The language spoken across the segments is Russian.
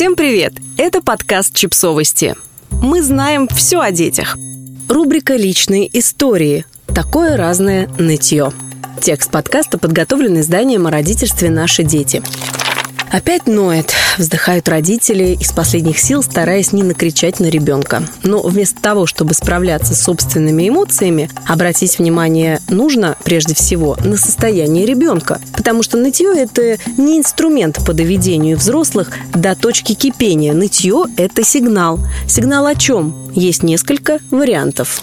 Всем привет! Это подкаст «Чипсовости». Мы знаем все о детях. Рубрика «Личные истории». Такое разное нытье. Текст подкаста подготовлен изданием о родительстве «Наши дети». Опять ноет, вздыхают родители из последних сил, стараясь не накричать на ребенка. Но вместо того, чтобы справляться с собственными эмоциями, обратить внимание нужно прежде всего на состояние ребенка. Потому что нытье – это не инструмент по доведению взрослых до точки кипения. Нытье – это сигнал. Сигнал о чем? Есть несколько вариантов.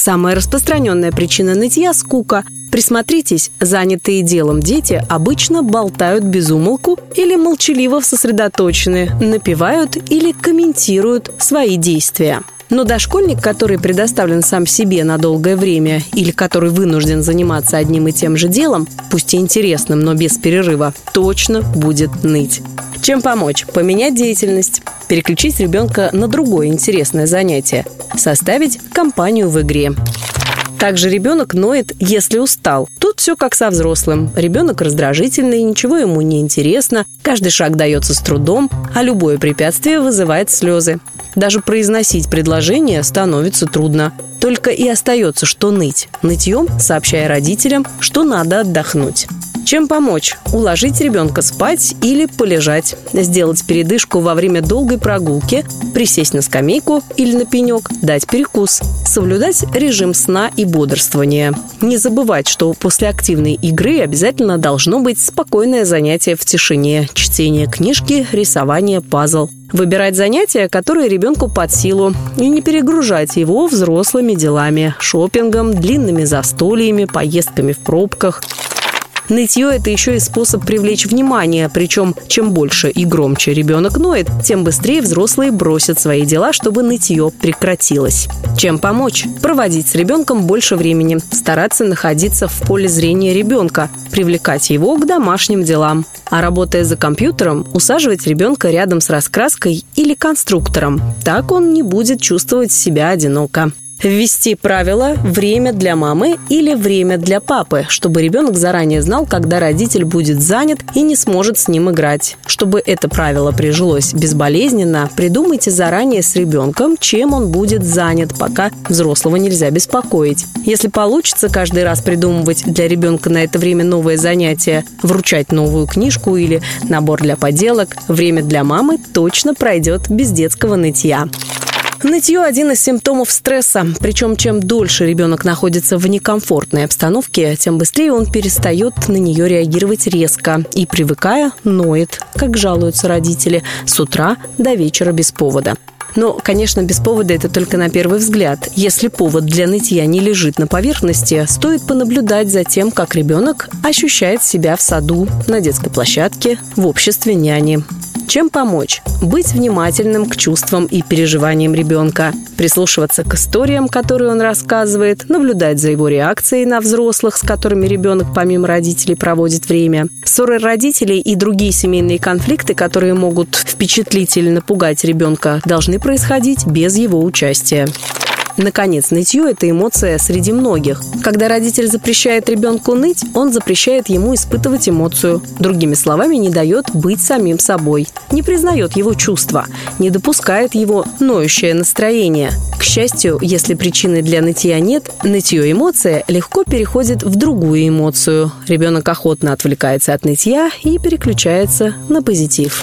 Самая распространенная причина нытья – скука. Присмотритесь, занятые делом дети обычно болтают без умолку или молчаливо сосредоточены, напевают или комментируют свои действия. Но дошкольник, который предоставлен сам себе на долгое время или который вынужден заниматься одним и тем же делом, пусть и интересным, но без перерыва, точно будет ныть. Чем помочь? Поменять деятельность, переключить ребенка на другое интересное занятие, составить компанию в игре. Также ребенок ноет, если устал. Все как со взрослым. Ребенок раздражительный, ничего ему не интересно, каждый шаг дается с трудом, а любое препятствие вызывает слезы. Даже произносить предложение становится трудно. Только и остается, что ныть. Нытьем, сообщая родителям, что надо отдохнуть. Чем помочь? Уложить ребенка спать или полежать. Сделать передышку во время долгой прогулки, присесть на скамейку или на пенек, дать перекус. Соблюдать режим сна и бодрствования. Не забывать, что после активной игры обязательно должно быть спокойное занятие в тишине, чтение книжки, рисование, пазл. Выбирать занятия, которые ребенку под силу, и не перегружать его взрослыми делами, шопингом, длинными застольями, поездками в пробках. Нытье – это еще и способ привлечь внимание, причем чем больше и громче ребенок ноет, тем быстрее взрослые бросят свои дела, чтобы нытье прекратилось. Чем помочь? Проводить с ребенком больше времени, стараться находиться в поле зрения ребенка, привлекать его к домашним делам. А работая за компьютером, усаживать ребенка рядом с раскраской или конструктором. Так он не будет чувствовать себя одиноко. Ввести правило «время для мамы» или «время для папы», чтобы ребенок заранее знал, когда родитель будет занят и не сможет с ним играть. Чтобы это правило прижилось безболезненно, придумайте заранее с ребенком, чем он будет занят, пока взрослого нельзя беспокоить. Если получится каждый раз придумывать для ребенка на это время новое занятие, вручать новую книжку или набор для поделок, время для мамы точно пройдет без детского нытья. Нытье – один из симптомов стресса. Причем, чем дольше ребенок находится в некомфортной обстановке, тем быстрее он перестает на нее реагировать резко и, привыкая, ноет, как жалуются родители, с утра до вечера без повода. Но, конечно, без повода это только на первый взгляд. Если повод для нытья не лежит на поверхности, стоит понаблюдать за тем, как ребенок ощущает себя в саду, на детской площадке, в обществе няни. Чем помочь? Быть внимательным к чувствам и переживаниям ребенка, прислушиваться к историям, которые он рассказывает, наблюдать за его реакцией на взрослых, с которыми ребенок помимо родителей проводит время. Ссоры родителей и другие семейные конфликты, которые могут впечатлить или напугать ребенка, должны происходить без его участия. Наконец, нытье – это эмоция среди многих. Когда родитель запрещает ребенку ныть, он запрещает ему испытывать эмоцию. Другими словами, не дает быть самим собой. Не признает его чувства, не допускает его ноющее настроение. К счастью, если причины для нытья нет, нытье эмоция легко переходит в другую эмоцию. Ребенок охотно отвлекается от нытья и переключается на позитив.